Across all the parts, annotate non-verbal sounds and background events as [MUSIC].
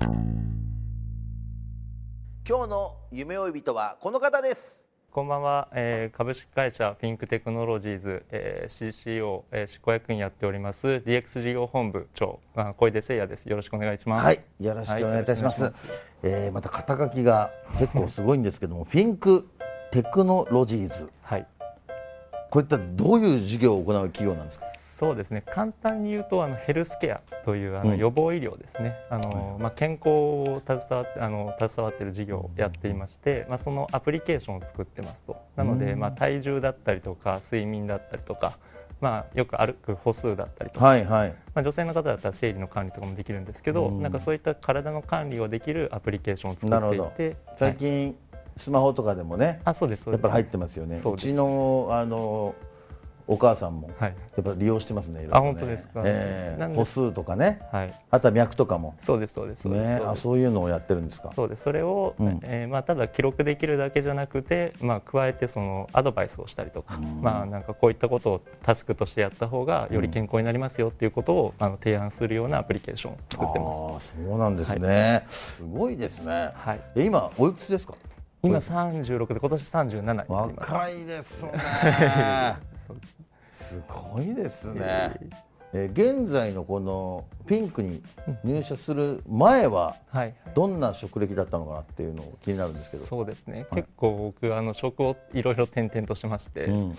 今日の夢追い人はこの方です。こんばんは、えー株式会社ピンクテクノロジーズ、えー CCO、えー執行役員やっております DX 事業本部長あ小出誠也です。よろしくお願いします。はい、よろしくお願いいたします。はい。えーまた肩書きが結構すごいんですけども、ピンクテクノロジーズ。はい。これってどういう事業を行う企業なんですか？そうですね。簡単に言うとあのヘルスケアというあのうん。予防医療ですね、あのまあ、健康を携わってあの携わっている事業をやっていまして、まあ、そのアプリケーションを作ってますと。なので、まあ、体重だったりとか睡眠だったりとか、まあ、よく歩く歩数だったりとか、はいはい。まあ、女性の方だったら生理の管理とかもできるんですけど、うん。なんかそういった体の管理をできるアプリケーションを作っていて、はい。最近、スマホとかでもね、あそうですそうです。やっぱり入ってますよね。うちのあのお母さんもはい。やっぱり利用してますね。あ本当ですか。えーなんで。歩数とかね、はい。あとは脈とかも。そうですそうですね、あそういうのをやってるんですか？そうです。それを、うん。えーまあ、ただ記録できるだけじゃなくて、まあ、加えてそのアドバイスをしたりとか,、まあ、なんかこういったことをタスクとしてやった方がより健康になりますよっていうことを、あの提案するようなアプリケーションを作ってます。ああ、そうなんですね。すごいですね。はい、え今おいくつですか？今36で今年37になります。若いですね [LAUGHS] すごいですね、えー現在のこのピンクに入社する前ははい。はいどんな職歴だったのかなっていうのを気になるんですけど。そうですね、結構僕あの職をいろいろ転々としてまして、うん。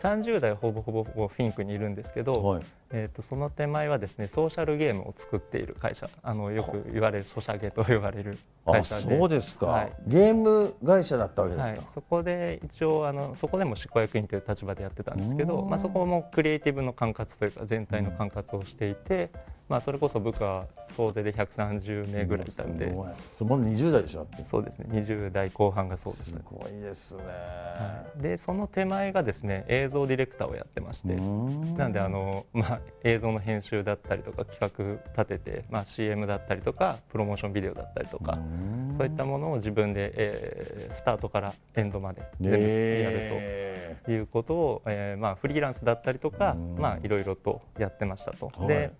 30代ほぼほぼほぼフィンクにいるんですけど、はいえー、とその手前はですねソーシャルゲームを作っている会社。あのよく言われるソシャゲと言われるあ会社で。そうですか、はい。ゲーム会社だったわけではい。すか、、そこで一応あのそこでも執行役員という立場でやってたんですけど、うん。まあ、そこもクリエイティブの管轄というか全体の管轄をしていて、まあ、それこそ部下は総勢で130名ぐらいいたんで、すごい。その20代でしょそうですね。20代後半がそうです。すね。ごいですね、はい。でその手前がですね映像ディレクターをやってまして、うん。なんであの、まあ、映像の編集だったりとか企画立てて、まあ、CM だったりとかプロモーションビデオだったりとか、うん。そういったものを自分で、えースタートからエンドまで全部やるねということを、えーまあ、フリーランスだったりとか、うん。まあ、いろいろとやってましたと。はい。で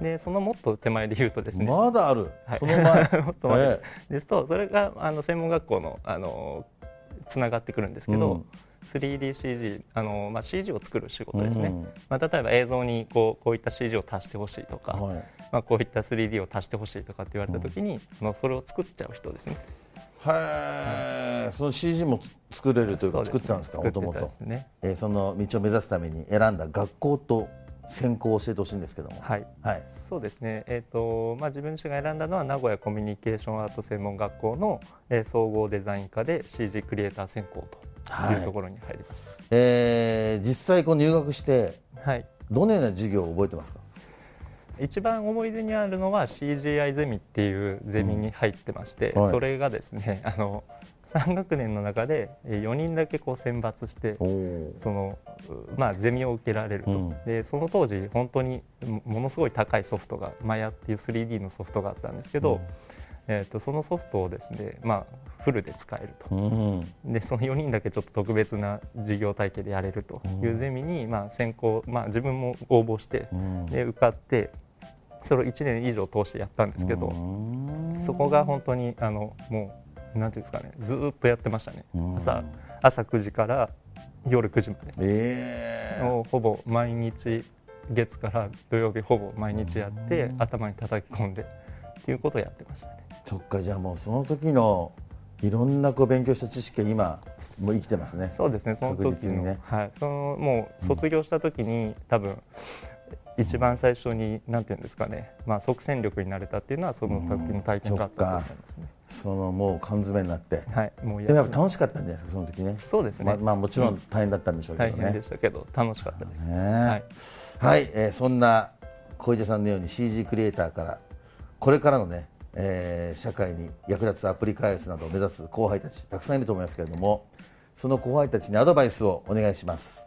でそのもっと手前で言うとですね、まだある、はい。その前。[LAUGHS] もっと前。えですとそれがあの専門学校のあのつながってくるんですけど、うん。3DCG あの、まあ、CG を作る仕事ですね、うんまあ、例えば映像にこうこういった CG を足してほしいとか、はい。まあ、こういった 3D を足してほしいとかって言われた時に、あのそれを作っちゃう人ですね。へえ、その CG も作れるというかそう作ってたんですか？もともとその道を目指すために選んだ学校と専攻を教えてほしいんですけども。はい。はい。そうですね、えーとまあ、自分自身が選んだのは名古屋コミュニケーションアート専門学校の、えー総合デザイン科で CG クリエイター専攻というところに入ります。えー実際こう入学してはい。どのような授業を覚えてますか？一番思い出にあるのは CGI ゼミっていうゼミに入ってまして、うん。はい。それがですねあの3学年の中でえー4人だけこう選抜してそのうまあ、ゼミを受けられると、うん。でその当時本当にもものすごい高いソフトがマヤっていう 3D のソフトがあったんですけど、えー、とそのソフトをですね、まあ、フルで使えると、うん。でその4人だけちょっと特別な授業体系でやれるというゼミに、まあ、先行、まあ、自分も応募して、うん。で受かってそれを1年以上通してやったんですけど、うん。そこが本当にあのもうなんていうんですかねずーっとやってましたね、うん朝朝9時から夜9時まで、ええをほぼ毎日月から土曜日ほぼ毎日やって、頭に叩き込んでっていうことをやってましたね。そっかじゃあもうその時のいろんなこう勉強した知識が今もう生きてますね。そうですね。その確時にねはい、そのもう卒業した時に、多分一番最初になんていうんですかね、まあ即戦力になれたっていうのはその時の体験だったと思いますね。そのもう缶詰になって。はい、もうでもやっぱ楽しかったんじゃないですかその時ね。そうですね。ままあもちろん大変だったんでしょうけどね大変で。したけど楽しかったです。ねはい。はい、えーそんな小出さんのように CG クリエイターからこれからのね、えー社会に役立つアプリ開発などを目指す後輩たちたくさんいると思いますけれどもその後輩たちにアドバイスをお願いします。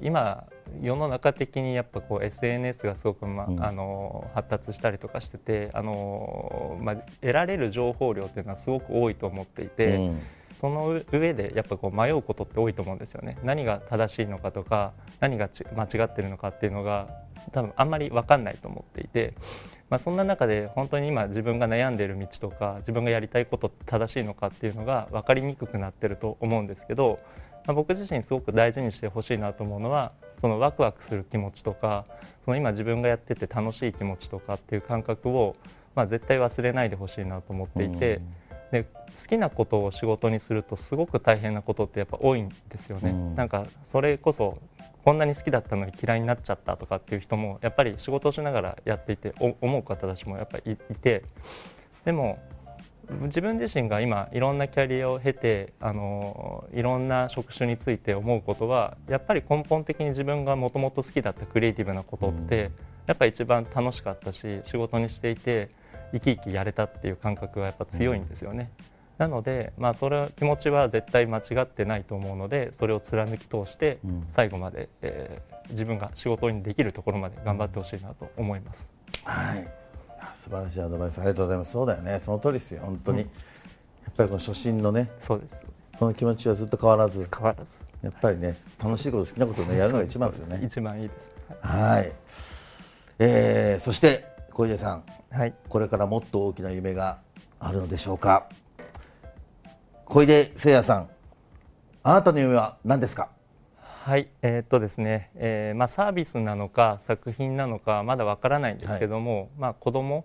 今世の中的にやっぱこう SNS がすごく、まうん。あの発達したりとかしててあの、まあ、得られる情報量っていうのはすごく多いと思っていて、うん。その上でやっぱこう迷うことって多いと思うんですよね。何が正しいのかとか何がち間違ってるのかっていうのが多分あんまり分かんないと思っていて、まあ、そんな中で本当に今自分が悩んでいる道とか自分がやりたいことって正しいのかっていうのが分かりにくくなってると思うんですけど、まあ、僕自身すごく大事にしてほしいなと思うのはそのワクワクする気持ちとかその今自分がやってて楽しい気持ちとかっていう感覚を、まあ、絶対忘れないでほしいなと思っていて。で好きなことを仕事にするとすごく大変なことってやっぱ多いんですよね、うん。なんかそれこそこんなに好きだったのに嫌いになっちゃったとかっていう人もやっぱり仕事をしながらやっていてお思う方たちもやっぱりいいて。でも自分自身が今いろんなキャリアを経てあのいろんな職種について思うことはやっぱり根本的に自分がもともと好きだったクリエイティブなことって、やっぱり一番楽しかったし仕事にしていて生き生きやれたっていう感覚がやっぱ強いんですよね。なので、まあ、それは気持ちは絶対間違ってないと思うのでそれを貫き通してうん最後まで、えー自分が仕事にできるところまで頑張ってほしいなと思います。はい、素晴らしいアドバイスありがとうございます。そうだよね、その通りですよ、本当に。やっぱりこの初心のね、そうですこの気持ちはずっと変わらず、変わらずやっぱりね、楽しいこと、好きなことをね、やるのが一番ですよね。一番いいです。はいはい。えー、そして小出さん、はいこれからもっと大きな夢があるのでしょうか。小出誠也さん、あなたの夢は何ですか？はい、えーっとですね、えーまあ、サービスなのか作品なのかまだわからないんですけども、まあ、子ども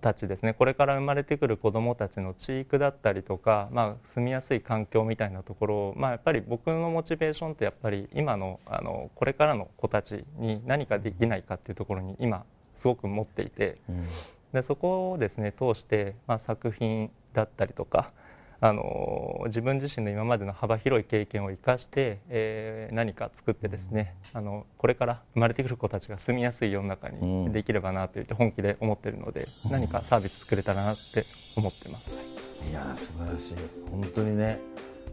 たちですね。これから生まれてくる子どもたちの地域だったりとか、まあ、住みやすい環境みたいなところを、まあ、やっぱり僕のモチベーションってやっぱり今のあのこれからの子たちに何かできないかっていうところに今すごく持っていてでそこをですね通して、まあ、作品だったりとかあの自分自身の今までの幅広い経験を生かして、えー何か作ってですねあのこれから生まれてくる子たちが住みやすい世の中うん。にできればなと言って本気で思っているので何かサービス作れたらなって思ってます。いやー素晴らしい。本当にね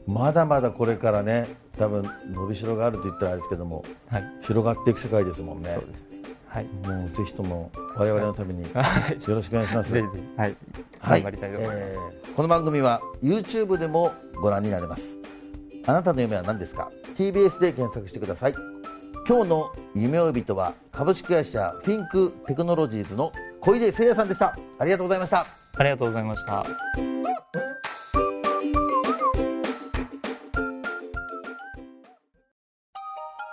まだまだこれからね多分伸びしろがあると言ったらあれですけどもはい、広がっていく世界ですもんね。そうです。はい。もうぜひとも我々のためによはい。ろしくお願いしますはい。はい頑張りたいと思います。えーこの番組は YouTube でもご覧になれますあなたの夢は何ですか？TBS で検索してください今日の夢追い人は株式会社フィンクテクノロジーズの小出誠也さんでしたありがとうございましたありがとうございました。